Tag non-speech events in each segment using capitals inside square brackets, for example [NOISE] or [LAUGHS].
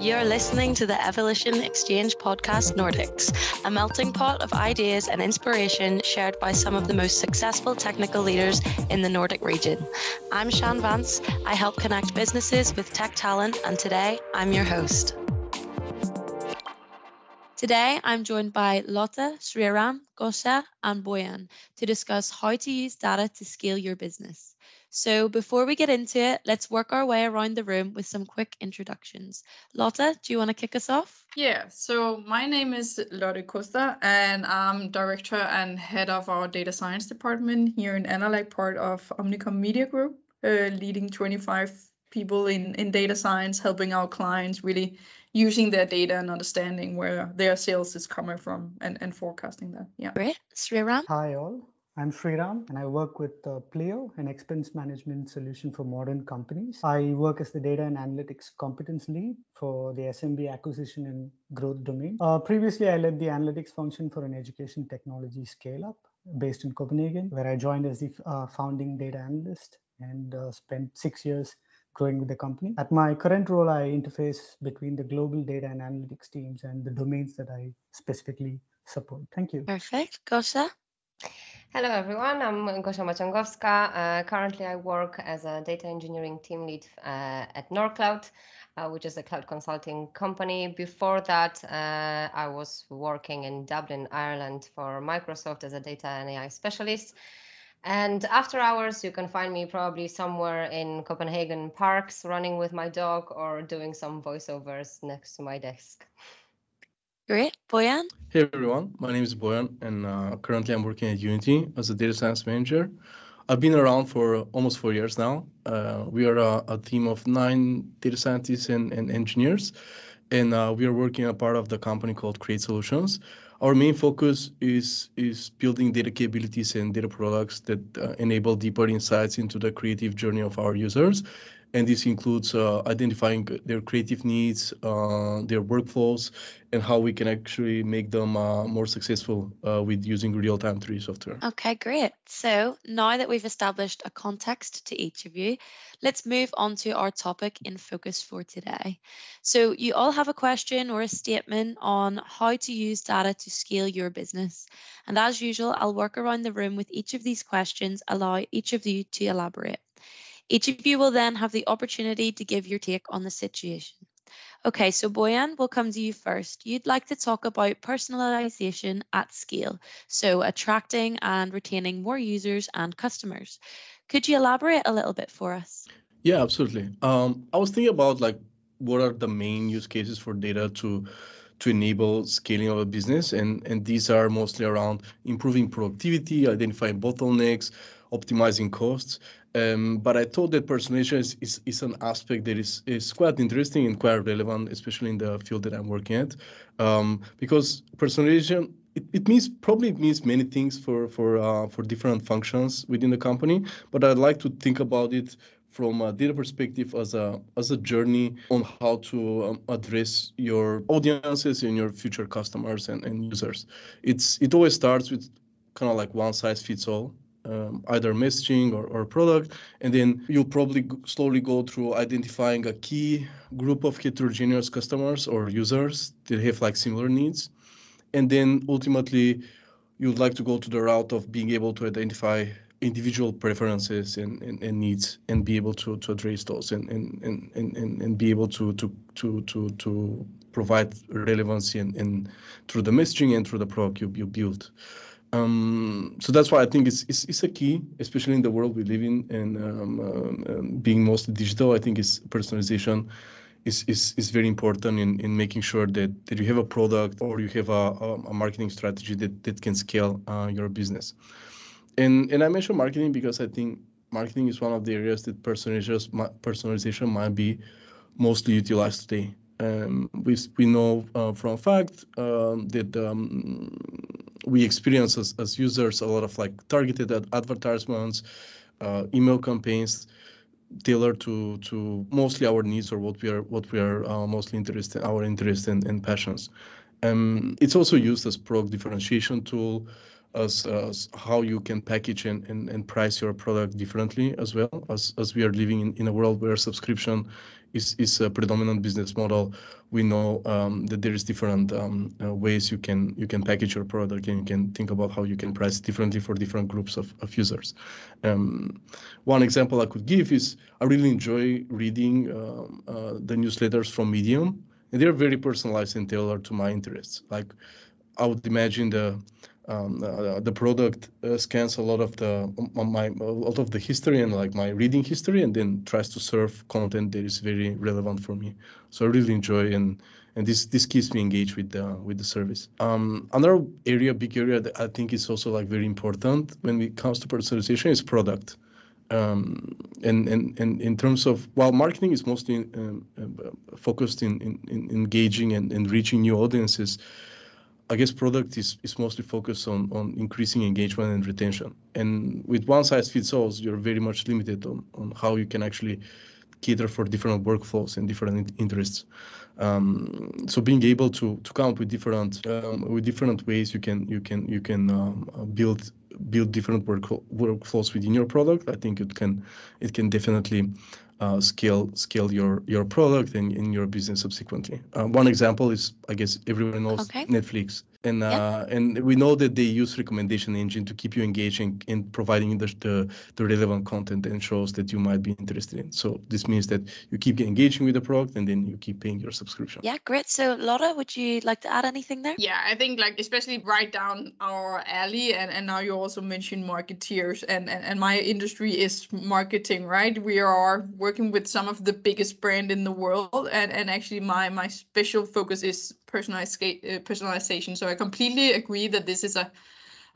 You're listening to the Evolution Exchange Podcast Nordics, a melting pot of ideas and inspiration shared by some of the most successful technical leaders in the Nordic region. I'm Sian Vance. I help connect businesses with tech talent, and today I'm your host. Today, I'm joined by Lotta, Sriram, Gosha, and Boyan to discuss how to use data to scale your business. So before we get into it, let's work our way around the room with some quick introductions. Lotta, do you want to kick us off? Yeah, so my name is Lotte Costa, and I'm director and head of our data science department here in Annalect, part of Omnicom Media Group, uh, leading 25 people in, in data science, helping our clients really using their data and understanding where their sales is coming from and, and forecasting that. Yeah. Great. Sriram? Hi, all. I'm Sriram and I work with uh, Pleo, an expense management solution for modern companies. I work as the data and analytics competence lead for the SMB acquisition and growth domain. Uh, previously, I led the analytics function for an education technology scale up based in Copenhagen, where I joined as the uh, founding data analyst and uh, spent six years growing with the company. At my current role, I interface between the global data and analytics teams and the domains that I specifically support. Thank you. Perfect. Gosha? Hello, everyone. I'm Gosia Maciągowska. Uh, currently, I work as a data engineering team lead uh, at NordCloud, uh, which is a cloud consulting company. Before that, uh, I was working in Dublin, Ireland for Microsoft as a data and AI specialist. And after hours, you can find me probably somewhere in Copenhagen parks, running with my dog or doing some voiceovers next to my desk. [LAUGHS] Great. Boyan? Hey everyone, my name is Boyan, and uh, currently I'm working at Unity as a data science manager. I've been around for almost four years now. Uh, we are a, a, team of nine data scientists and, and engineers, and uh, we are working a part of the company called Create Solutions. Our main focus is is building data capabilities and data products that uh, enable deeper insights into the creative journey of our users and this includes uh, identifying their creative needs, uh, their workflows, and how we can actually make them uh, more successful uh, with using real-time 3D software. Okay, great. So now that we've established a context to each of you, let's move on to our topic in focus for today. So you all have a question or a statement on how to use data to scale your business. And as usual, I'll work around the room with each of these questions, allow each of you to elaborate. Each of you will then have the opportunity to give your take on the situation. Okay, so Boyan, we'll come to you first. You'd like to talk about personalization at scale, so attracting and retaining more users and customers. Could you elaborate a little bit for us? Yeah, absolutely. Um, I was thinking about like what are the main use cases for data to to enable scaling of a business, and and these are mostly around improving productivity, identifying bottlenecks, optimizing costs, um, but I thought that personalization is, is, is, an aspect that is, is quite interesting and quite relevant, especially in the field that I'm working at, um, because personalization it, it means probably it means many things for for uh, for different functions within the company. But I'd like to think about it from a data perspective as a as a journey on how to um, address your audiences and your future customers and, and users. It's it always starts with kind of like one size fits all um, either messaging or, or product and then you'll probably slowly go through identifying a key group of heterogeneous customers or users that have like similar needs and then ultimately you'd like to go to the route of being able to identify individual preferences and, and, and, needs and be able to, to address those and, and, and, and, and be able to, to, to, to, to provide relevancy and, and through the messaging and through the product you, you build. Um, so that's why I think it's, it's, it's a key, especially in the world we live in and um, um, um, being mostly digital. I think is personalization is, is, is very important in, in making sure that, that you have a product or you have a, a marketing strategy that, that can scale uh, your business. And and I mentioned marketing because I think marketing is one of the areas that personalization personalization might be mostly utilized today. Um, we we know uh, from fact um, that we experience as, as users a lot of like targeted ad- advertisements, uh, email campaigns tailored to to mostly our needs or what we are what we are uh, mostly interested our interest and, and passions. Um, it's also used as product differentiation tool, as, as how you can package and, and, and price your product differently as well as, as we are living in, in a world where subscription is, is a predominant business model, we know um, that there is different um, uh, ways you can you can package your product and you can think about how you can price differently for different groups of, of users. Um, one example I could give is I really enjoy reading um, uh, the newsletters from Medium, and they're very personalized and tailored to my interests. Like I would imagine the um, uh, the product uh, scans a lot of the my a lot of the history and like my reading history and then tries to serve content that is very relevant for me. So i really enjoy and and this this keeps me engaged with the with the service. Um, another area big area that i think is also like very important when it comes to personalization is product. Um, and, and and in terms of while marketing is mostly um, uh, focused in, in, in engaging and, and reaching new audiences I guess product is, is mostly focused on, on increasing engagement and retention. And with one size fits all, you're very much limited on, on how you can actually cater for different workflows and different interests. Um, so being able to to come up with different um, with different ways you can you can you can um, build build different work workflows within your product, I think it can it can definitely uh, scale scale your your product and in your business subsequently. Uh, one example is I guess everyone knows Okay. Netflix, and Yeah. uh, and we know that they use recommendation engine to keep you engaging in providing the, the the relevant content and shows that you might be interested in. So this means that you keep engaging with the product and then you keep paying your subscription. Yeah, great. So Lotta, would you like to add anything there? Yeah, I think like especially right down our alley, and, and now you also mentioned marketeers, and, and and my industry is marketing, right? We are working with some of the biggest brand in the world, and and actually my my special focus is personalized uh, personalization. So I completely agree that this is a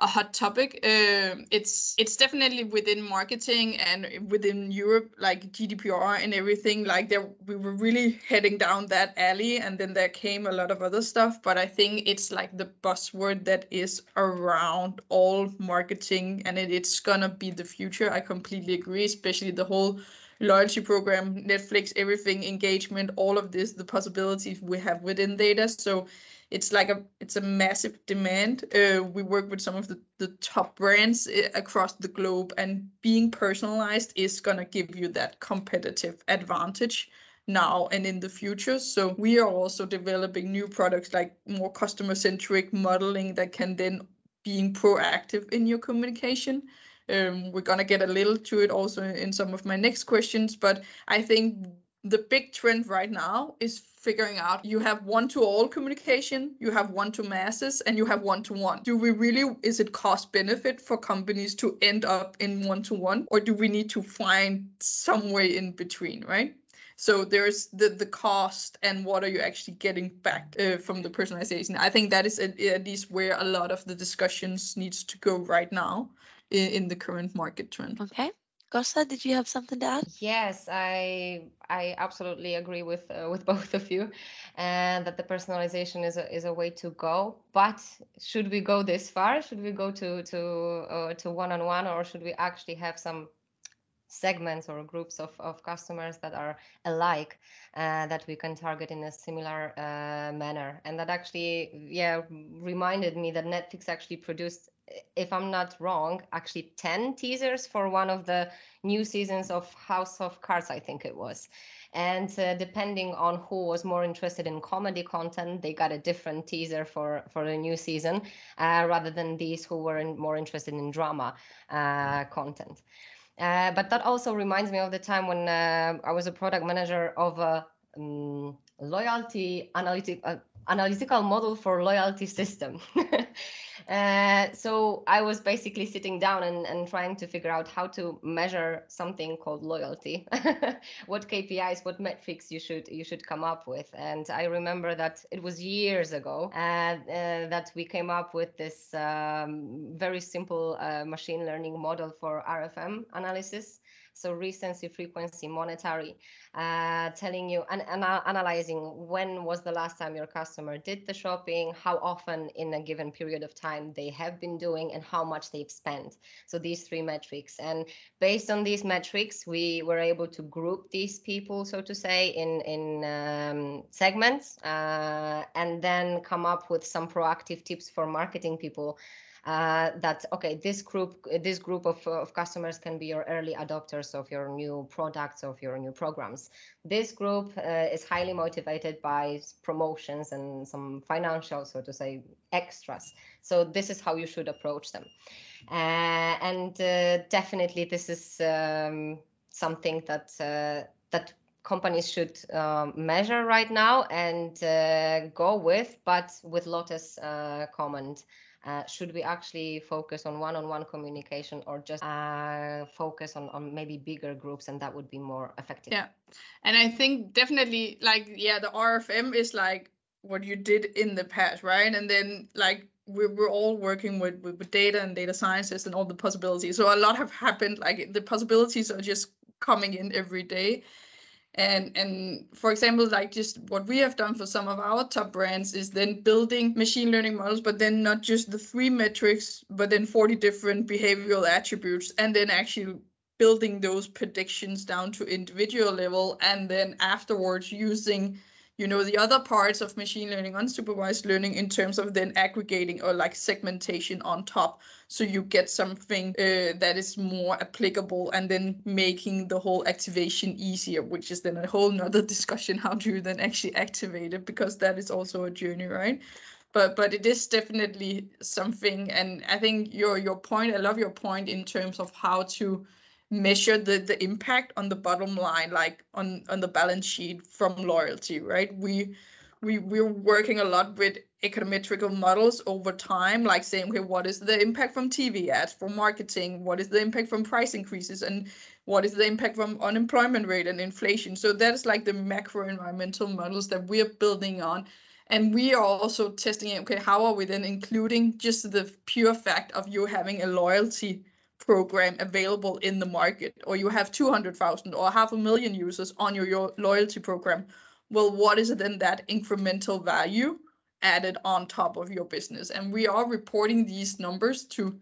a hot topic. Um, it's it's definitely within marketing and within Europe, like GDPR and everything. Like there, we were really heading down that alley, and then there came a lot of other stuff. But I think it's like the buzzword that is around all marketing, and it, it's gonna be the future. I completely agree, especially the whole loyalty program, Netflix, everything, engagement, all of this, the possibilities we have within data. So it's like a it's a massive demand. Uh, we work with some of the, the top brands uh, across the globe, and being personalized is gonna give you that competitive advantage now and in the future. So we are also developing new products like more customer centric modeling that can then being proactive in your communication. Um, we're gonna get a little to it also in some of my next questions, but I think the big trend right now is figuring out you have one to all communication, you have one to masses, and you have one to one. Do we really, is it cost benefit for companies to end up in one to one, or do we need to find some way in between, right? So there's the the cost and what are you actually getting back uh, from the personalization. I think that is at, at least where a lot of the discussions needs to go right now in, in the current market trend. Okay. Gosha, did you have something to add? Yes, I I absolutely agree with uh, with [LAUGHS] both of you, and that the personalization is a is a way to go. But should we go this far? Should we go to to uh, to one on one, or should we actually have some segments or groups of, of customers that are alike uh, that we can target in a similar uh, manner and that actually yeah reminded me that netflix actually produced if i'm not wrong actually 10 teasers for one of the new seasons of house of cards i think it was and uh, depending on who was more interested in comedy content they got a different teaser for for the new season uh, rather than these who were in, more interested in drama uh, content uh, but that also reminds me of the time when uh, I was a product manager of a um, loyalty analytic, uh, analytical model for loyalty system. [LAUGHS] Uh, so I was basically sitting down and, and trying to figure out how to measure something called loyalty, [LAUGHS] what KPIs, what metrics you should you should come up with. And I remember that it was years ago uh, that we came up with this um, very simple uh, machine learning model for RFM analysis so recency frequency monetary uh, telling you and, and analyzing when was the last time your customer did the shopping how often in a given period of time they have been doing and how much they've spent. So these three metrics. And based on these metrics we were able to group these people so to say in in um, segments uh, and then come up with some proactive tips for marketing people uh, that okay this group this group of, of customers can be your early adopters of your new products of your new programs. This group uh, is highly motivated by promotions and some financial so to say extras. So this is how you should approach them. Uh, and uh, definitely this is um, something that uh, that companies should um, measure right now and uh, go with, but with Lotta's comment. Uh, should we actually focus on one-on-one communication or just uh, focus on, on maybe bigger groups and that would be more effective? Yeah. And i think definitely like yeah the rfm is like what you did in the past right? And then like we're, we're all working with, with, with data and data sciences and all the possibilities. So a lot have happened like the possibilities are just coming in every day and and for example like just what we have done for some of our top brands is then building machine learning models but then not just the three metrics but then 40 different behavioral attributes and then actually building those predictions down to individual level and then afterwards using you know the other parts of machine learning unsupervised learning in terms of then aggregating or like segmentation on top. So you get something uh, that is more applicable and then making the whole activation easier which is then a whole nother [LAUGHS] discussion how do you then actually activate it? Because that is also a journey right? But but it is definitely something and i think your your point i love your point in terms of how to measure the the impact on the bottom line like on on the balance sheet from loyalty right? We we we're working a lot with econometrical models over time like saying okay what is the impact from tv ads from marketing? What is the impact from price increases? And what is the impact from unemployment rate and inflation? So that is like the macro environmental models that we are building on. And we are also testing okay how are we then including just the pure fact of you having a loyalty program available in the market or you have 200,000 or half a million users on your, your loyalty program well what is then that incremental value added on top of your business? And we are reporting these numbers to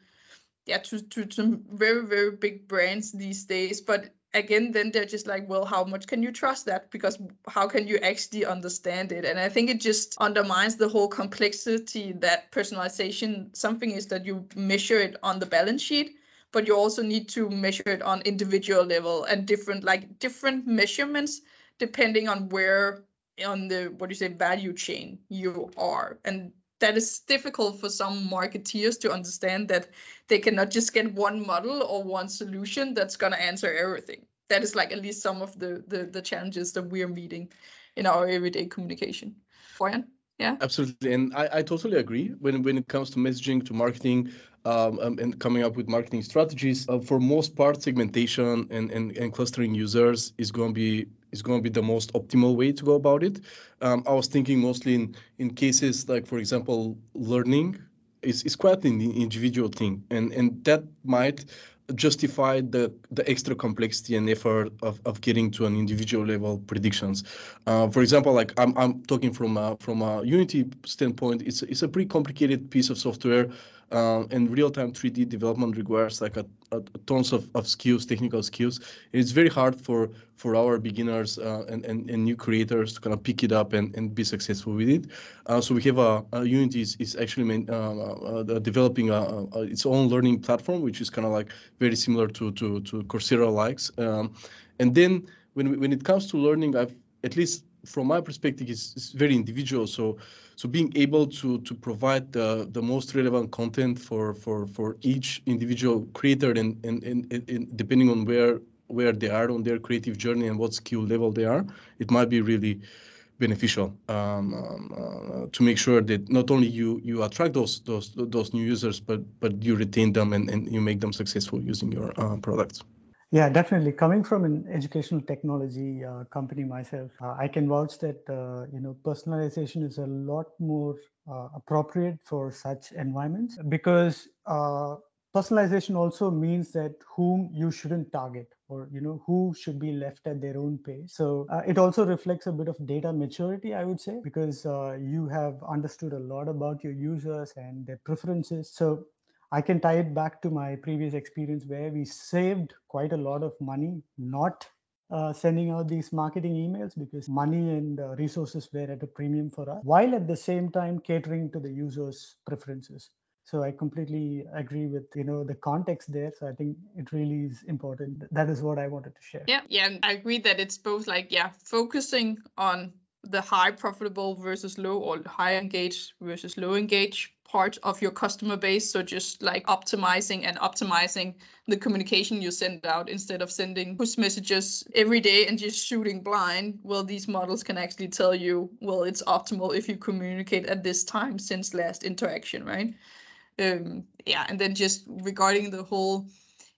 yeah to, to some very very big brands these days. But again then they're just like well how much can you trust that? Because how can you actually understand it? And i think it just undermines the whole complexity that personalization something is that you measure it on the balance sheet but you also need to measure it on individual level and different like different measurements depending on where on the what do you say value chain you are. And that is difficult for some marketeers to understand that they cannot just get one model or one solution that's going to answer everything. That is like at least some of the, the the challenges that we're meeting in our everyday communication. Florian? yeah? Absolutely and I, I totally agree. When when it comes to messaging to marketing um, um, and coming up with marketing strategies. Uh, for most part, segmentation and, and, and clustering users is going to be is going to be the most optimal way to go about it. Um, I was thinking mostly in in cases like, for example, learning is, is quite an individual thing, and and that might justify the the extra complexity and effort of, of getting to an individual level predictions. Uh, for example, like I'm I'm talking from a, from a Unity standpoint, it's it's a pretty complicated piece of software uh, and real-time 3D development requires like a, a, a tons of, of skills, technical skills. it's very hard for for our beginners uh, and, and, and new creators to kind of pick it up and, and be successful with it. Uh, so we have a, a Unity is, is actually main, uh, uh, developing a, its own learning platform, which is kind of like very similar to to to Coursera likes. Um, and then when when it comes to learning, I've at least from my perspective, is, is very individual. So, so being able to to provide the, the most relevant content for for for each individual creator, and and, and, and depending on where where they are on their creative journey and what skill level they are, it might be really beneficial um, um, uh, to make sure that not only you you attract those those those new users, but but you retain them and, and you make them successful using your uh, products. Yeah, definitely. Coming from an educational technology uh, company myself, uh, I can vouch that uh, you know personalization is a lot more uh, appropriate for such environments because uh, personalization also means that whom you shouldn't target or you know who should be left at their own pace so uh, it also reflects a bit of data maturity i would say because you have understood a lot about your users and their preferences so I can tie it back to my previous experience where we saved quite a lot of money not uh, sending out these marketing emails because money and uh, resources were at a premium for us, while at the same time catering to the users' preferences. so i completely agree with you know the context there. So i think it really is important. That is what i wanted to share. Yeah yeah i agree that it's both like yeah focusing on the high profitable versus low or high engaged versus low engaged part of your customer base. So just like optimizing and optimizing the communication you send out instead of sending push messages every day and just shooting blind. Well, these models can actually tell you, well, it's optimal if you communicate at this time since last interaction, right? Um, yeah, and then just regarding the whole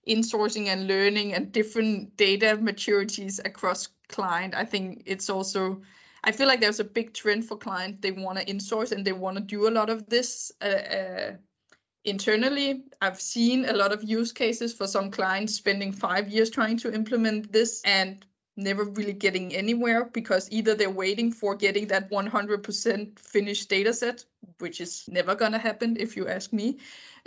insourcing and learning and different data maturities across client, I think it's also I feel like there's a big trend for clients. They want to insource and they want to do a lot of this uh, uh, internally. I've seen a lot of use cases for some clients spending five years trying to implement this and never really getting anywhere because either they're waiting for getting that 100% finished data set, which is never going to happen if you ask me,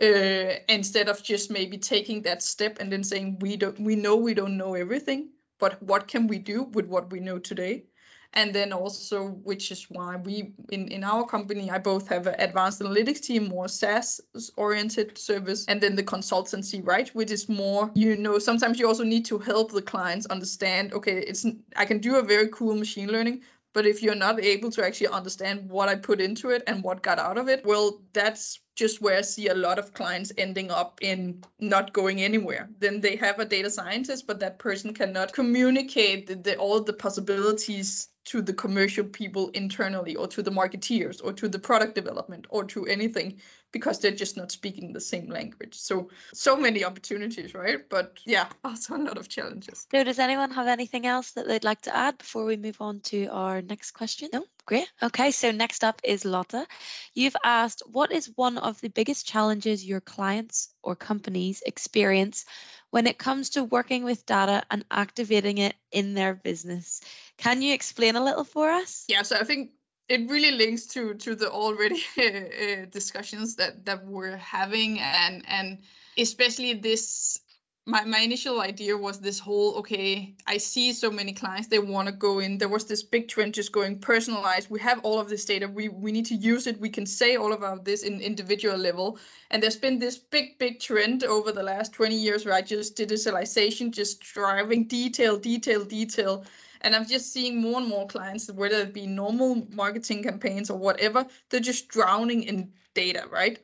uh, instead of just maybe taking that step and then saying, we don't, we know we don't know everything, but what can we do with what we know today? And then also which is why we in in our company i both have an advanced analytics team more saas oriented service and then the consultancy right which is more you know sometimes you also need to help the clients understand okay it's i can do a very cool machine learning but if you're not able to actually understand what I put into it and what got out of it, well, that's just where I see a lot of clients ending up in not going anywhere. Then they have a data scientist, but that person cannot communicate the, the, all the possibilities to the commercial people internally or to the marketeers or to the product development or to anything because they're just not speaking the same language. So so many opportunities right? But yeah [LAUGHS] also a lot of challenges. So does anyone have anything else that they'd like to add before we move on to our next question? No? Great. Okay so next up is lotta. You've asked what is one of the biggest challenges your clients or companies experience when it comes to working with data and activating it in their business. Can you explain a little for us? Yeah, so I think it really links to to the already [LAUGHS] discussions that that we're having and and especially this my, my initial idea was this whole okay i see so many clients they want to go in. There was this big trend just going personalized. We have all of this data. We we need to use it. We can say all about this in individual level. And there's been this big big trend over the last 20 years right just digitalization just driving detail detail detail. And i'm just seeing more and more clients whether it be normal marketing campaigns or whatever they're just drowning in data right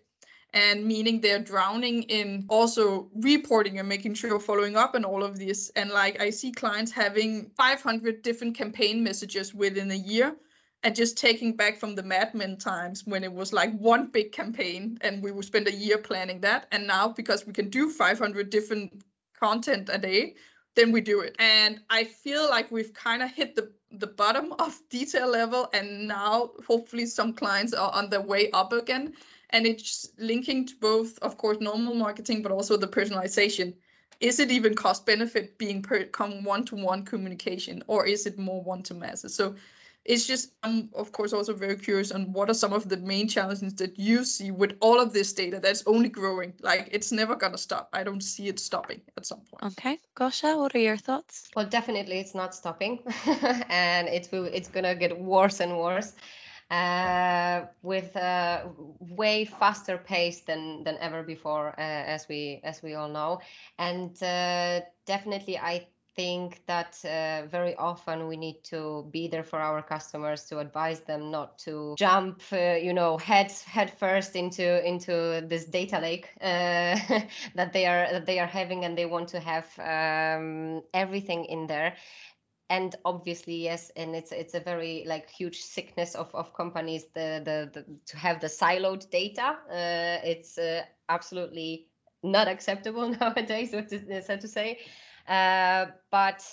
and meaning they're drowning in also reporting and making sure following up and all of this. And like i see clients having 500 different campaign messages within a year and just taking back from the Mad Men times when it was like one big campaign and we would spend a year planning that. And now because we can do 500 different content a day then we do it. And i feel like we've kind of hit the the bottom of detail level and now hopefully some clients are on their way up again and it's linking to both of course normal marketing but also the personalization. Is it even cost benefit being per come one-to-one communication or is it more one to masses so it's just i'm of course also very curious on what are some of the main challenges that you see with all of this data that's only growing. Like it's never going to stop. I don't see it stopping at some point. Okay. Gosha what are your thoughts? Well definitely it's not stopping. [LAUGHS] And it will it's going to get worse and worse uh, with a way faster pace than than ever before, uh, as we as we all know, and uh, definitely I think that uh, very often we need to be there for our customers to advise them not to jump, uh, you know, head head first into into this data lake uh, [LAUGHS] that they are that they are having, and they want to have um, everything in there and obviously yes and it's it's a very like huge sickness of, of companies the, the, the to have the siloed data uh, it's uh, absolutely not acceptable [LAUGHS] nowadays so to, so to say. Uh, but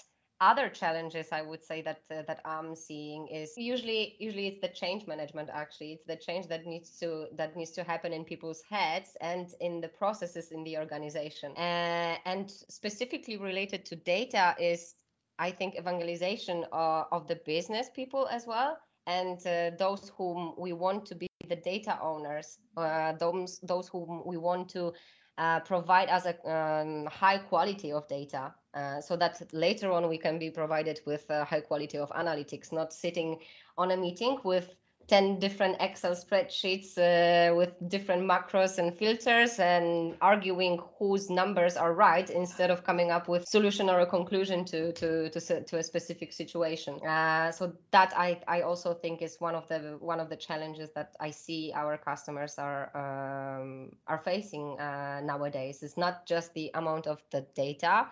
other challenges i would say that uh, that i'm seeing is usually usually it's the change management actually. It's the change that needs to that needs to happen in people's heads and in the processes in the organization. Uh, and specifically related to data is I think, evangelization uh, of the business people as well, and uh, those whom we want to be the data owners, uh, those those whom we want to uh, provide us a um, high quality of data, uh, so that later on we can be provided with a high quality of analytics, not sitting on a meeting with 10 different Excel spreadsheets uh, with different macros and filters and arguing whose numbers are right instead of coming up with solution or a conclusion to to to, to a specific situation. Uh, so that I, I also think is one of the one of the challenges that I see our customers are um, are facing uh, nowadays. It's not just the amount of the data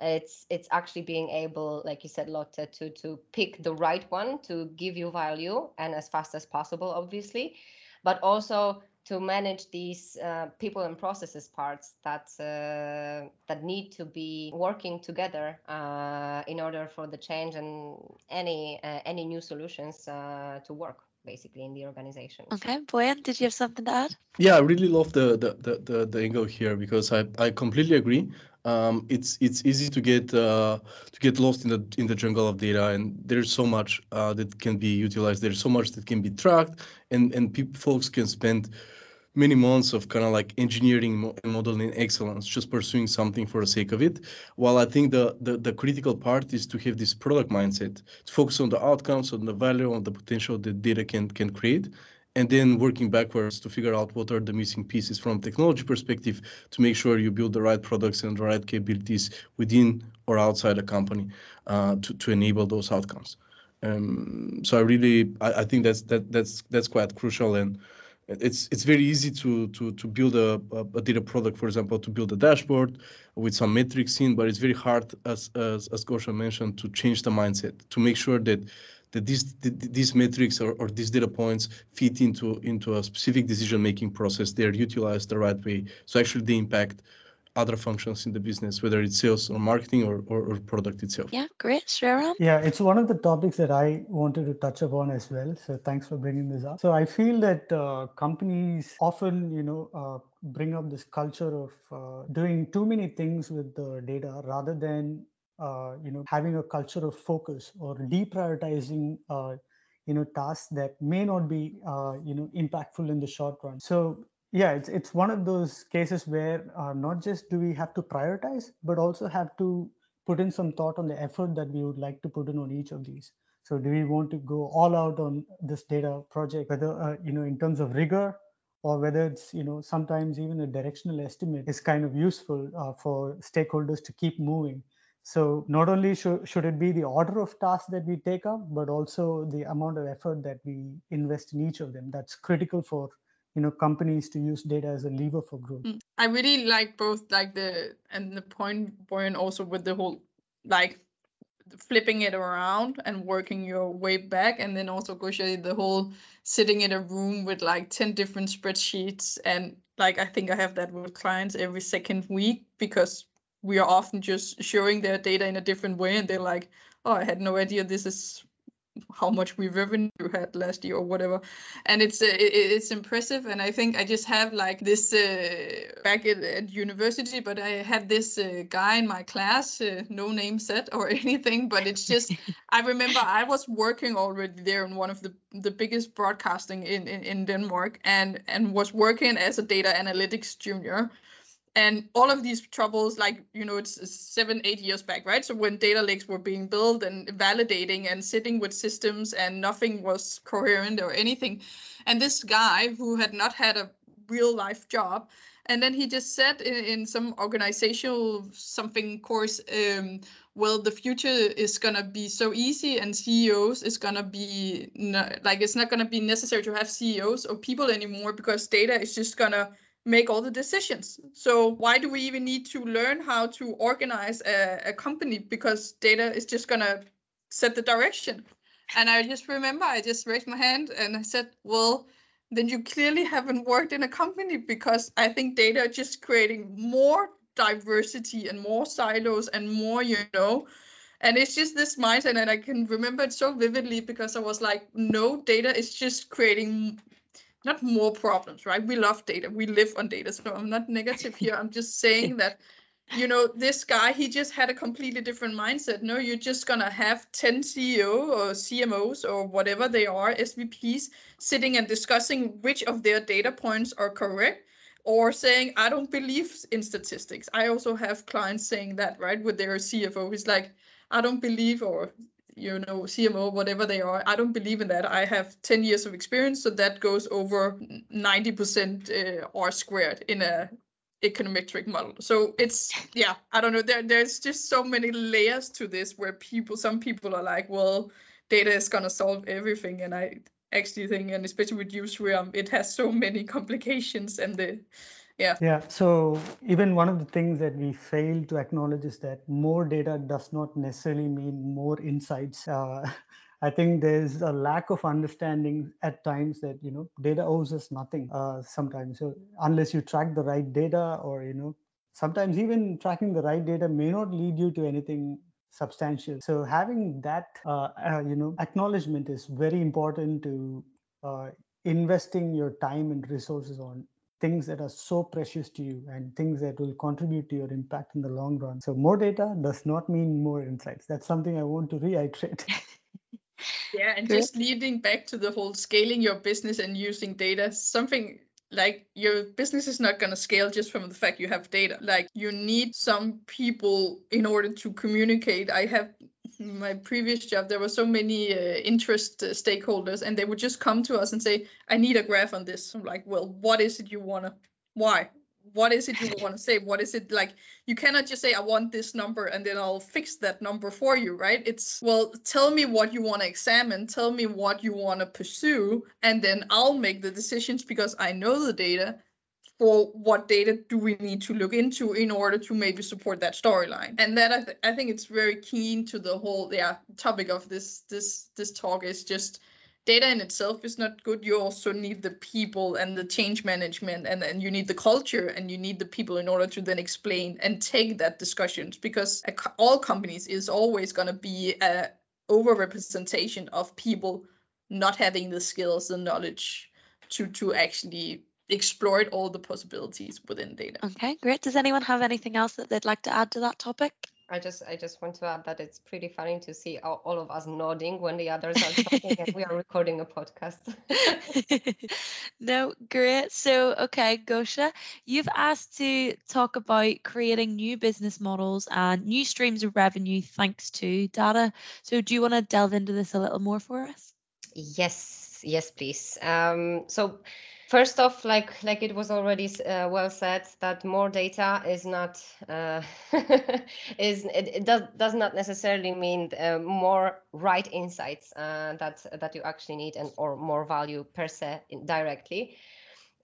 it's it's actually being able like you said lotte to to pick the right one to give you value and as fast as possible obviously but also to manage these uh, people and processes parts that uh, that need to be working together uh, in order for the change and any uh, any new solutions uh, to work basically in the organization. Okay, Boyan, did you have something to add? Yeah, I really love the the the, the, the angle here because I, I completely agree um, it's it's easy to get uh, to get lost in the in the jungle of data, and there's so much uh, that can be utilized. There's so much that can be tracked, and and folks can spend many months of kind of like engineering and modeling excellence, just pursuing something for the sake of it. While I think the, the, the critical part is to have this product mindset, to focus on the outcomes, on the value, on the potential that data can can create, and then working backwards to figure out what are the missing pieces from technology perspective to make sure you build the right products and the right capabilities within or outside a company uh, to, to enable those outcomes. Um, so I really I, I, think that's that that's that's quite crucial and it's it's very easy to to to build a, a, data product, for example, to build a dashboard with some metrics in, but it's very hard, as as, as Gosha mentioned, to change the mindset to make sure that that these these metrics or, or these data points fit into into a specific decision making process. They are utilized the right way, so actually they impact other functions in the business, whether it's sales or marketing or, or, or product itself. Yeah, great. Sriram? Yeah, it's one of the topics that I wanted to touch upon as well. So thanks for bringing this up. So I feel that uh, companies often, you know, uh, bring up this culture of uh, doing too many things with the data rather than you know having a culture of focus or deprioritizing uh, you know tasks that may not be uh, you know impactful in the short run. So yeah it's it's one of those cases where uh, not just do we have to prioritize but also have to put in some thought on the effort that we would like to put in on each of these. So do we want to go all out on this data project whether uh, you know in terms of rigor or whether it's you know sometimes even a directional estimate is kind of useful uh, for stakeholders to keep moving so not only should, it be the order of tasks that we take up, but also the amount of effort that we invest in each of them. That's critical for you know companies to use data as a lever for growth. Mm. I really like both like the and the point point also with the whole like flipping it around and working your way back and then also Gosha the whole sitting in a room with like 10 different spreadsheets and like I think I have that with clients every second week because we are often just showing their data in a different way and they're like oh i had no idea this is how much we revenue had last year or whatever. And it's uh, it, it's impressive. And i think i just have like this uh, back at, at, university but i had this uh, guy in my class uh, no name set or [LAUGHS] anything but it's just i remember i was working already there in one of the the biggest broadcasting in, in in denmark and and was working as a data analytics junior and all of these troubles like you know it's seven eight years back right? So when data lakes were being built and validating and sitting with systems and nothing was coherent or anything. And this guy who had not had a real life job and then he just said in, in some organizational something course um, well the future is going to be so easy and ceos is going to be like it's not going to be necessary to have ceos or people anymore because data is just going to make all the decisions. So why do we even need to learn how to organize a, a company? Because data is just gonna set the direction. And I just remember I just raised my hand and I said, well, then you clearly haven't worked in a company because I think data just creating more diversity and more silos and more, you know. And it's just this mindset, and I can remember it so vividly because I was like, no, data is just creating not more problems, right? We love data. We live on data. So I'm not negative here. I'm just saying that, you know, this guy, he just had a completely different mindset. No, you're just going to have 10 CEO or CMOs or whatever they are, SVPs, sitting and discussing which of their data points are correct or saying, I don't believe in statistics. I also have clients saying that, right, with their CFO. He's like, I don't believe, or you know CMO, whatever they are. I don't believe in that. I have 10 years of experience, so that goes over 90% uh, R squared in a econometric model. So it's yeah, I don't know. There there's just so many layers to this where people some people are like, well, data is gonna solve everything, and I actually think, and especially with Usream, it has so many [LAUGHS] complications and the yeah. Yeah so even one of the things that we fail to acknowledge is that more data does not necessarily mean more insights. Uh, i think there's a lack of understanding at times that you know data owes us nothing uh, sometimes. So unless you track the right data or you know sometimes even tracking the right data may not lead you to anything substantial. So having that uh, uh you know acknowledgement is very important to uh, investing your time and resources on things that are so precious to you and things that will contribute to your impact in the long run. So more data does not mean more insights. That's something I want to reiterate. [LAUGHS] yeah, and just leading back to the whole scaling your business and using data, something like your business is not going to scale just from the fact you have data like you need some people in order to communicate i have my previous job, there were so many uh, interest uh, stakeholders, and they would just come to us and say, "I need a graph on this." I'm like, "Well, what is it you wanna? Why? What is it you [LAUGHS] want to say? What is it like? You cannot just say, "I want this number," and then I'll fix that number for you, right? It's well, tell me what you want to examine, tell me what you want to pursue, and then I'll make the decisions because I know the data for what data do we need to look into in order to maybe support that storyline. And that I, th- I think it's very keen to the whole yeah topic of this this this talk is just data in itself is not good. You also need the people and the change management and then you need the culture and you need the people in order to then explain and take that discussions because all companies is always going to be a overrepresentation of people not having the skills and knowledge to to actually explored all the possibilities within data. Okay, great. Does anyone have anything else that they'd like to add to that topic? I just I just want to add that it's pretty funny to see all, all of us nodding when the others are talking and we are [LAUGHS] recording a podcast. [LAUGHS] no, great. So okay, Gosha, you've asked to talk about creating new business models and new streams of revenue thanks to data. So do you want to delve into this a little more for us? Yes, yes, please. Um, so First off, like like it was already uh, well said, that more data is not uh, [LAUGHS] is it, it, does does not necessarily mean uh, more right insights uh, that that you actually need and or more value per se directly.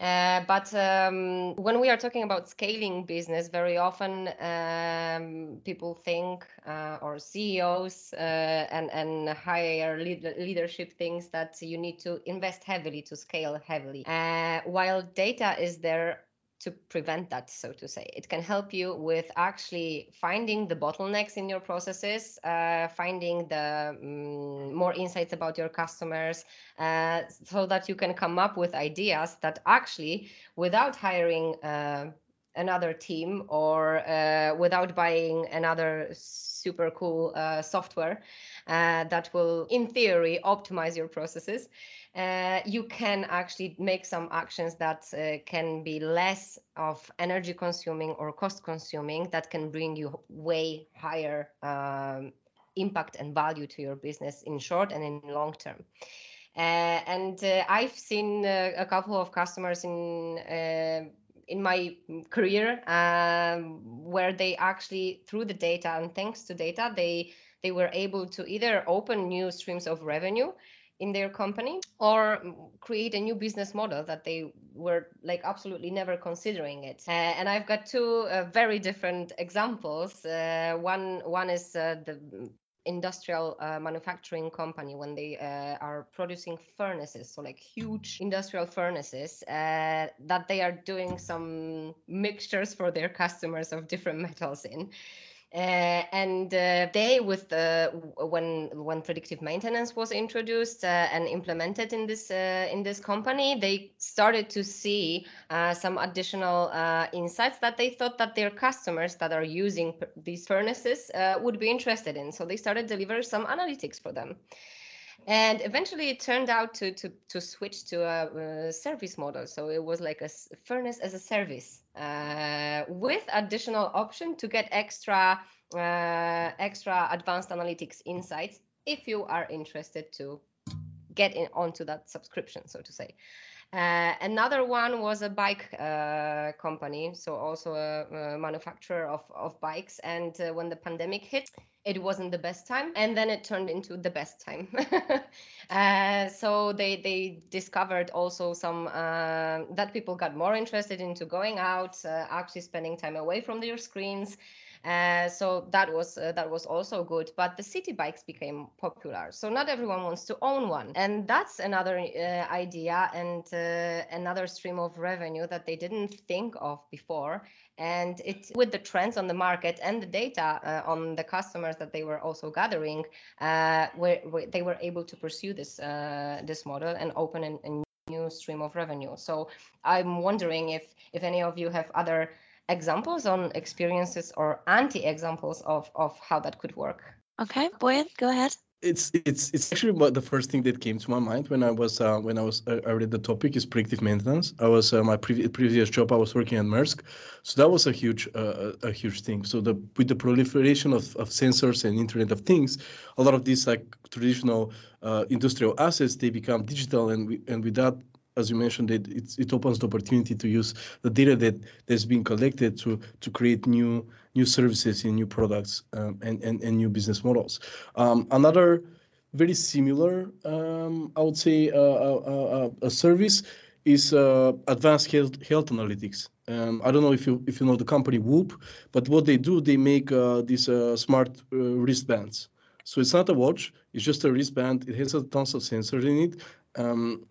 Uh, but um, when we are talking about scaling business, very often um, people think, uh, or CEOs uh, and and higher lead leadership thinks that you need to invest heavily to scale heavily. Uh, while data is there to prevent that, so to say. It can help you with actually finding the bottlenecks in your processes, uh, finding the um, more insights about your customers, uh, so that you can come up with ideas that actually, without hiring uh, another team or uh, without buying another super cool uh, software uh, that will, in theory, optimize your processes uh, you can actually make some actions that uh, can be less of energy consuming or cost consuming that can bring you way higher um, impact and value to your business in short and in long term. Uh, and uh, I've seen uh, a couple of customers in uh, in my career um, where they actually through the data and thanks to data they they were able to either open new streams of revenue in their company or create a new business model that they were like absolutely never considering it. Uh, and i've got two uh, very different examples. Uh, one one is uh, the industrial uh, manufacturing company when they uh, are producing furnaces so like huge industrial furnaces that they are doing some mixtures for their customers of different metals in. uh, and uh, they, with the when when predictive maintenance was introduced uh, and implemented in this uh, in this company, they started to see uh, some additional uh, insights that they thought that their customers that are using these furnaces would be interested in. So they started delivering some analytics for them and eventually it turned out to to to switch to a, a service model so it was like a furnace as a service uh, with additional option to get extra uh, extra advanced analytics insights if you are interested to get in onto that subscription, so to say. Uh, another one was a bike uh, company, so also a, a, manufacturer of, of bikes. And uh, when the pandemic hit, it wasn't the best time, and then it turned into the best time. [LAUGHS] Uh, so they they discovered also some uh, that people got more interested into going out, uh, actually spending time away from their screens. Uh, so that was uh, that was also good. But the city bikes became popular, so not everyone wants to own one, and that's another uh, idea and uh, another stream of revenue that they didn't think of before. And it with the trends on the market and the data uh, on the customers that they were also gathering, where, where, they were able to pursue this this model and open a, a new stream of revenue. So I'm wondering if if any of you have other examples on experiences or anti-examples of, of how that could work. Okay, Boyan, go ahead. It's it's it's actually the first thing that came to my mind when I was uh, when I was uh, I read the topic is predictive maintenance. I was uh, my previous previous job I was working at Maersk, so that was a huge uh, a huge thing. So the with the proliferation of, of sensors and Internet of Things, a lot of these like traditional uh, industrial assets they become digital, and we, and with that as you mentioned, it, it opens the opportunity to use the data that has been collected to to create new new services and new products um, and, and and new business models. Um, another very similar, um, I would say, uh, uh, uh, a service is uh, advanced health, health analytics. Um, I don't know if you if you know the company Whoop, but what they do, they make uh, these uh, smart wristbands. So it's not a watch; it's just a wristband. It has a tons of sensors in it. Um,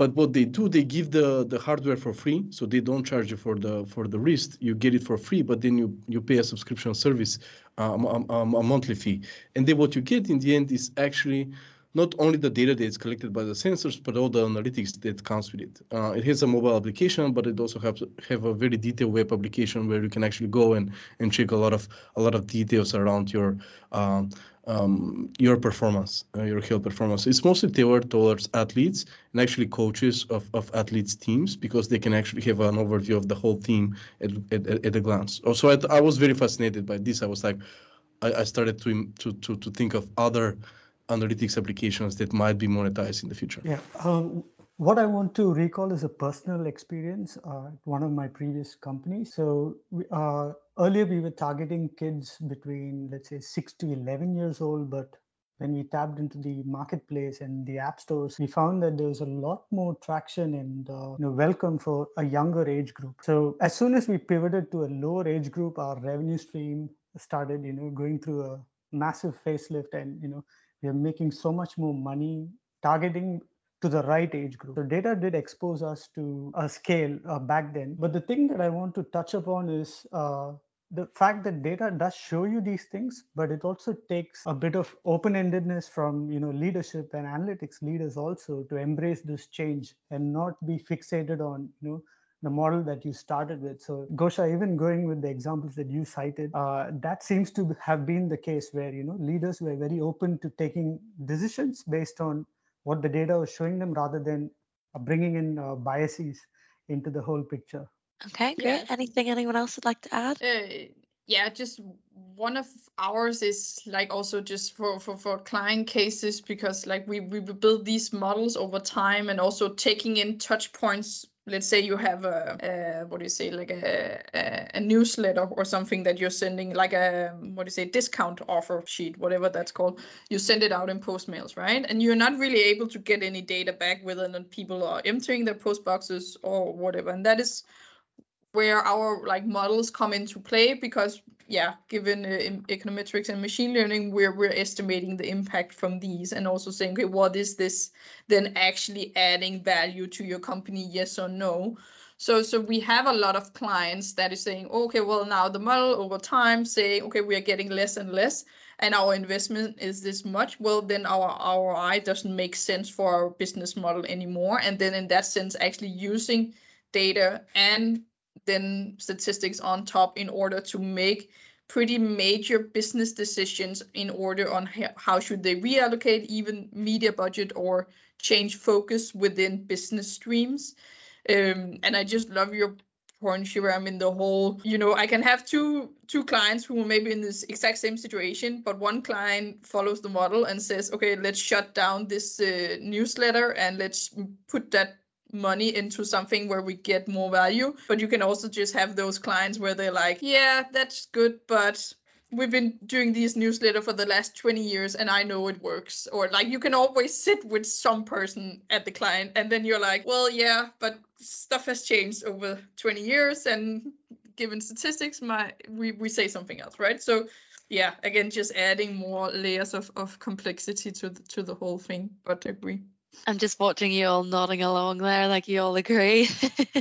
but what they do, they give the, the hardware for free, so they don't charge you for the for the wrist. You get it for free, but then you you pay a subscription service, um, um, um, a monthly fee. And then what you get in the end is actually not only the data that is collected by the sensors, but all the analytics that comes with it. Uh, it has a mobile application, but it also has have a very detailed web application where you can actually go and, and check a lot of a lot of details around your um, um, your performance, uh, your health performance. It's mostly tailored towards athletes and actually coaches of, of athletes teams because they can actually have an overview of the whole team at, at, at a glance. Also, I, I was very fascinated by this. I was like, I, I started to, to, to, to think of other analytics applications that might be monetized in the future. Yeah. Um, what I want to recall is a personal experience uh, at one of my previous companies. So uh, earlier we were targeting kids between let's say six to 11 years old, but when we tapped into the marketplace and the app stores, we found that there was a lot more traction and uh, you know, welcome for a younger age group. So as soon as we pivoted to a lower age group, our revenue stream started, you know, going through a massive facelift, and you know, we are making so much more money targeting to the right age group. So data did expose us to a scale uh, back then. But the thing that I want to touch upon is uh, the fact that data does show you these things, but it also takes a bit of open-endedness from you know leadership and analytics leaders also to embrace this change and not be fixated on you know the model that you started with. So Gosha, even going with the examples that you cited, uh, that seems to have been the case where you know leaders were very open to taking decisions based on what the data was showing them rather than uh, bringing in uh, biases into the whole picture. Okay, great. Yeah. Anything anyone else would like to add? Uh, yeah, just one of ours is like also just for, for, for client cases because like we, we build these models over time and also taking in touch points let's say you have a, a what do you say like a, a, a newsletter or something that you're sending like a what do you say discount offer sheet whatever that's called. You send it out in post mails right? And you're not really able to get any data back whether or not people are emptying their post boxes or whatever. And that is where our like models come into play because yeah given uh, econometrics and machine learning we're we're estimating the impact from these and also saying okay what is this? Then actually adding value to your company yes or no. So so we have a lot of clients that is saying okay well now the model over time saying okay we are getting less and less and our investment is this much. Well then our ROI doesn't make sense for our business model anymore. And then in that sense actually using data and then statistics on top in order to make pretty major business decisions in order on how should they reallocate even media budget or change focus within business streams. Um, and i just love your point Sriram in the whole, you know, I can have two two clients who are maybe in this exact same situation, but one client follows the model and says, okay, let's shut down this uh, newsletter and let's put that money into something where we get more value. But you can also just have those clients where they're like, yeah, that's good, but we've been doing these newsletter for the last 20 years and I know it works. Or like you can always sit with some person at the client and then you're like, well, yeah, but stuff has changed over 20 years and given statistics, my we, we say something else, right? So yeah, again, just adding more layers of, of complexity to the, to the whole thing, but I agree. I'm just watching you all nodding along there, like you all agree.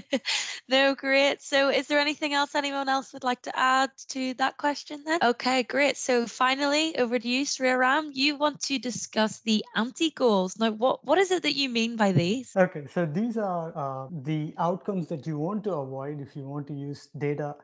[LAUGHS] no, great. So, is there anything else anyone else would like to add to that question then? Okay, great. So, finally, over to you, Sriram. You want to discuss the anti goals. Now, what, what is it that you mean by these? Okay, so these are uh, the outcomes that you want to avoid if you want to use data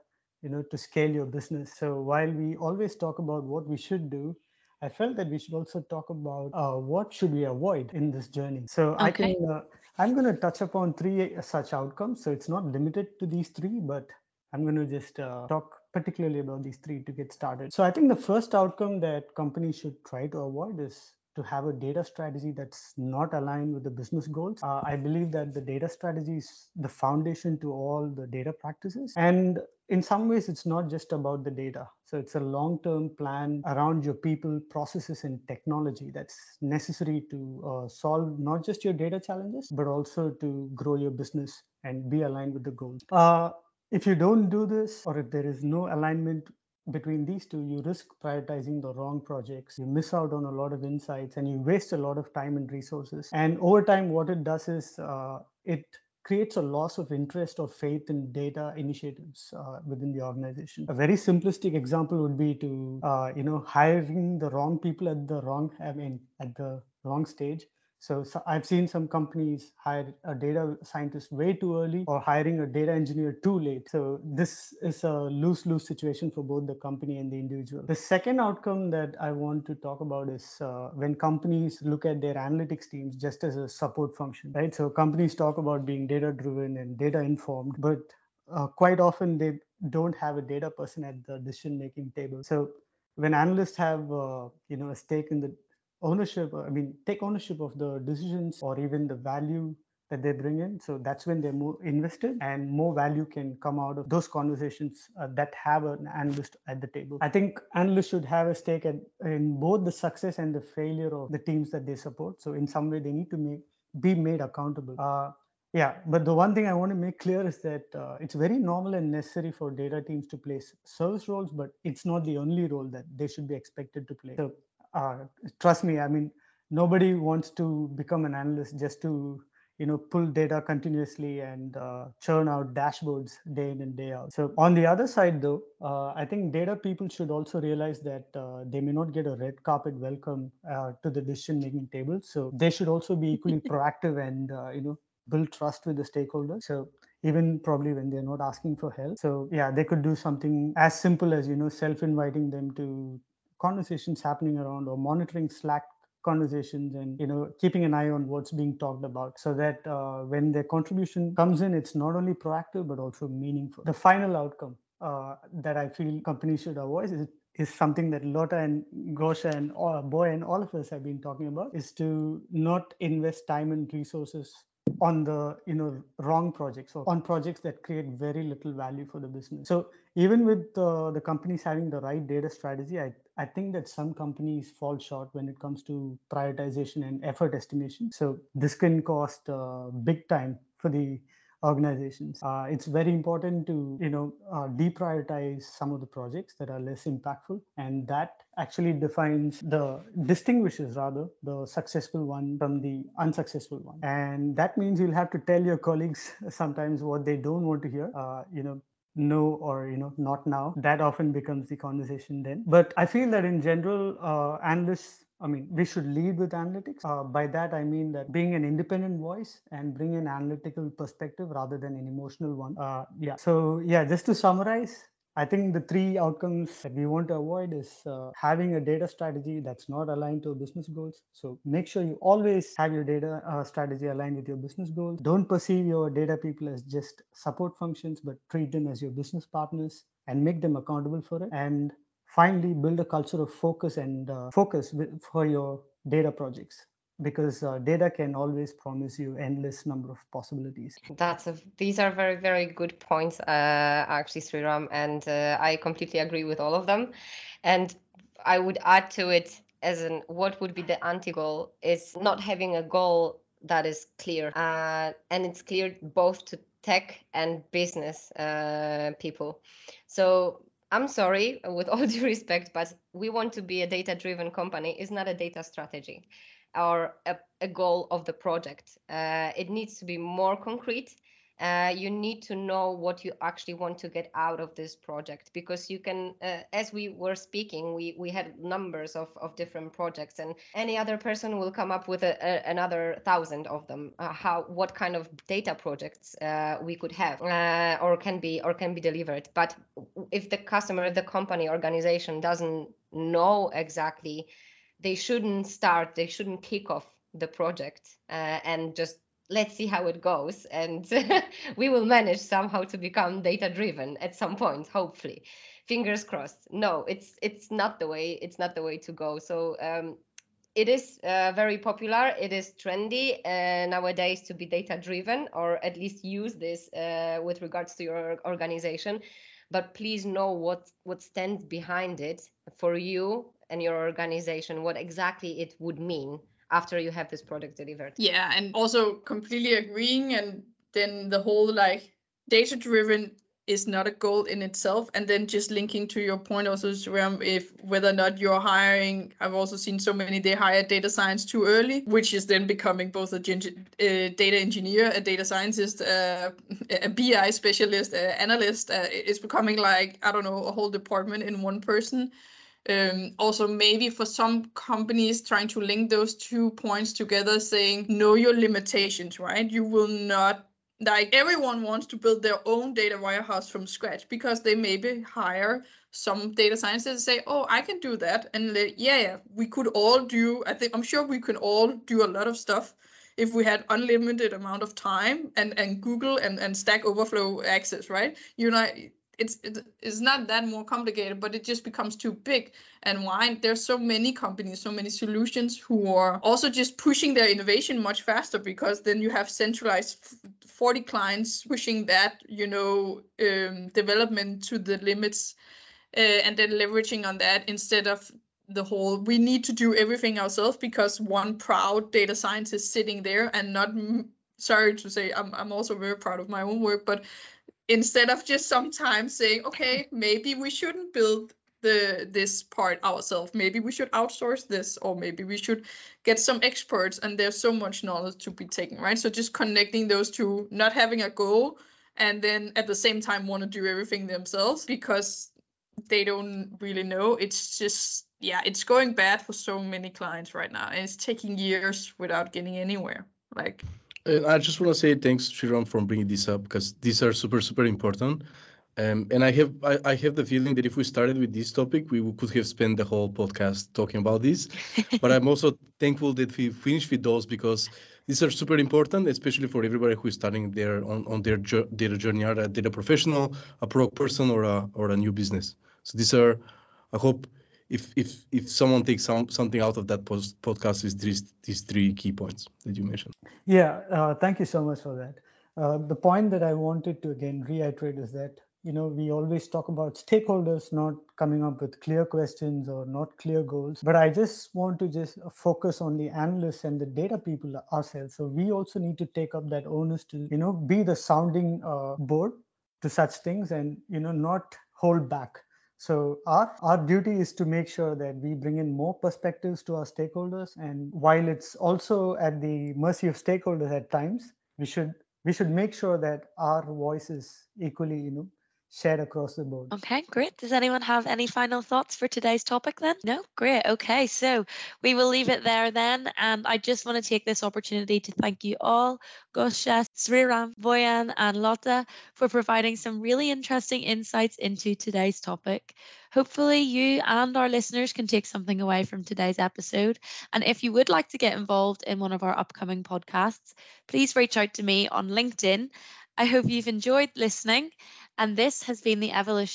you know to scale your business so while we always talk about what we should do I felt that we should also talk about uh, what should we avoid in this journey. So okay. I can, uh, I'm going to touch upon three such outcomes. So it's not limited to these three, but I'm going to just uh, talk particularly about these three to get started. So I think the first outcome that companies should try to avoid is to have a data strategy that's not aligned with the business goals. Uh, I believe that the data strategy is the foundation to all the data practices. And in some ways, it's not just about the data. So it's a long term plan around your people, processes, and technology that's necessary to uh, solve not just your data challenges, but also to grow your business and be aligned with the goals. Uh, if you don't do this, or if there is no alignment between these two, you risk prioritizing the wrong projects. You miss out on a lot of insights and you waste a lot of time and resources. And over time, what it does is uh, it creates a loss of interest or faith in data initiatives uh, within the organization. A very simplistic example would be to, uh, you know, hiring the wrong people at the wrong, I mean, at the wrong stage so, so, I've seen some companies hire a data scientist way too early or hiring a data engineer too late. So this is a lose-lose situation for both the company and the individual. The second outcome that I want to talk about is uh, when companies look at their analytics teams just as a support function, right? So companies talk about being data-driven and data-informed, but uh, quite often they don't have a data person at the decision-making table. So when analysts have uh, you know a stake in the ownership i mean take ownership of the decisions or even the value that they bring in. So that's when they're more invested and more value can come out of those conversations uh, that have an analyst at the table. I think analysts should have a stake in both the success and the failure of the teams that they support. So in some way they need to make be made accountable. Uh, yeah, but the one thing I want to make clear is that uh, it's very normal and necessary for data teams to play service roles, but it's not the only role that they should be expected to play. Uh, trust me i mean nobody wants to become an analyst just to you know pull data continuously and uh, churn out dashboards day in and day out. So on the other side though uh, i think data people should also realize that uh, they may not get a red carpet welcome uh, to the decision making table. So they should also be equally [LAUGHS] proactive and uh, you know build trust with the stakeholders. So even probably when they're not asking for help. So yeah they could do something as simple as you know self inviting them to conversations happening around or monitoring slack conversations and you know keeping an eye on what's being talked about so that uh, when their contribution comes in it's not only proactive but also meaningful. The final outcome uh, that i feel companies should avoid is, is something that Lotte and Gosha and uh, Boyan all of us have been talking about is to not invest time and resources on the you know wrong projects or on projects that create very little value for the business. So even with uh, the companies having the right data strategy I, I think that some companies fall short when it comes to prioritization and effort estimation so this can cost uh, big time for the organizations. Uh, it's very important to you know uh, deprioritize some of the projects that are less impactful, and that actually defines the distinguishes rather the successful one from the unsuccessful one. And that means you'll have to tell your colleagues [LAUGHS] sometimes what they don't want to hear. Uh, you know no or you know not now that often becomes the conversation then but i feel that in general uh, analysts I mean, we should lead with analytics. Uh, by that, I mean that being an independent voice and bring an analytical perspective rather than an emotional one. Uh, yeah. So, yeah, just to summarize, I think the three outcomes that we want to avoid is uh, having a data strategy that's not aligned to business goals. So make sure you always have your data uh, strategy aligned with your business goals. Don't perceive your data people as just support functions, but treat them as your business partners and make them accountable for it. And finally, build a culture of focus and uh, focus for your data projects because uh, data can always promise you endless number of possibilities. That's a, these are very very good points uh, actually sriram and uh, i completely agree with all of them. And i would add to it as in what would be the anti-goal is not having a goal that is clear uh, and it's clear both to tech and business uh, people. So I'm sorry, with all [LAUGHS] due respect, but we want to be a data driven company. It's not a data strategy or a, a goal of the project. Uh, it needs to be more concrete. Uh, you need to know what you actually want to get out of this project because you can uh, as we were speaking we we had numbers of, of different projects and any other person will come up with a, a, another thousand of them uh, how what kind of data projects uh, we could have uh, or can be or can be delivered but if the customer the company organization doesn't know exactly they shouldn't start they shouldn't kick off the project uh, and just let's see how it goes. And [LAUGHS] we will manage somehow to become data driven at some point hopefully. Fingers crossed. No it's it's not the way it's not the way to go. So um, it is uh, very popular it is trendy uh, nowadays to be data driven or at least use this uh, with regards to your organization. But please know what what stands behind it for you and your organization what exactly it would mean after you have this product delivered. Yeah and also completely agreeing and then the whole like data driven is not a goal in itself and then just linking to your point also if whether or not you're hiring i've also seen so many they hire data science too early which is then becoming both a data engineer a data scientist a bi specialist uh, analyst uh, it's becoming like i don't know a whole department in one person um, also maybe for some companies trying to link those two points together saying know your limitations right? You will not like everyone wants to build their own data warehouse from scratch because they maybe hire some data scientists and say oh i can do that and yeah yeah we could all do i think i'm sure we can all do a lot of stuff if we had unlimited amount of time and and google and and stack overflow access right? You know it's it's not that more complicated but it just becomes too big. And why? There's so many companies so many solutions who are also just pushing their innovation much faster because then you have centralized 40 clients pushing that you know um, development to the limits uh, and then leveraging on that instead of the whole we need to do everything ourselves because one proud data scientist sitting there and not sorry to say I'm, I'm also very proud of my own work but instead of just sometimes saying, okay, maybe we shouldn't build the this part ourselves. Maybe we should outsource this, or maybe we should get some experts. And there's so much knowledge to be taken, right? So just connecting those two, not having a goal, and then at the same time want to do everything themselves because they don't really know. It's just yeah, it's going bad for so many clients right now, and it's taking years without getting anywhere. Like and I just want to say thanks, Sriram, for bringing this up because these are super, super important. Um, and I have I, I, have the feeling that if we started with this topic, we could have spent the whole podcast talking about this. [LAUGHS] but I'm also thankful that we finished with those because these are super important, especially for everybody who is starting their on, on their data journey, either a data professional, a pro person, or a or a new business. So these are, I hope, if if if someone takes some, something out of that post, podcast is these these three key points that you mentioned. Yeah uh, thank you so much for that. Uh, the point that i wanted to again reiterate is that you know we always talk about stakeholders not coming up with clear questions or not clear goals but i just want to just focus on the analysts and the data people ourselves. So we also need to take up that onus to you know be the sounding uh, board to such things and you know not hold back so our, our duty is to make sure that we bring in more perspectives to our stakeholders. And while it's also at the mercy of stakeholders at times, we should we should make sure that our voice is equally, you know, shared across the board. Okay, great. Does anyone have any final thoughts for today's topic then? No? Great. Okay, so we will leave it there then. And I just want to take this opportunity to thank you all, Gosha, Sriram, Boyan, and Lotta, for providing some really interesting insights into today's topic. Hopefully, you and our listeners can take something away from today's episode. And if you would like to get involved in one of our upcoming podcasts, please reach out to me on LinkedIn. I hope you've enjoyed listening. And this has been the Evolution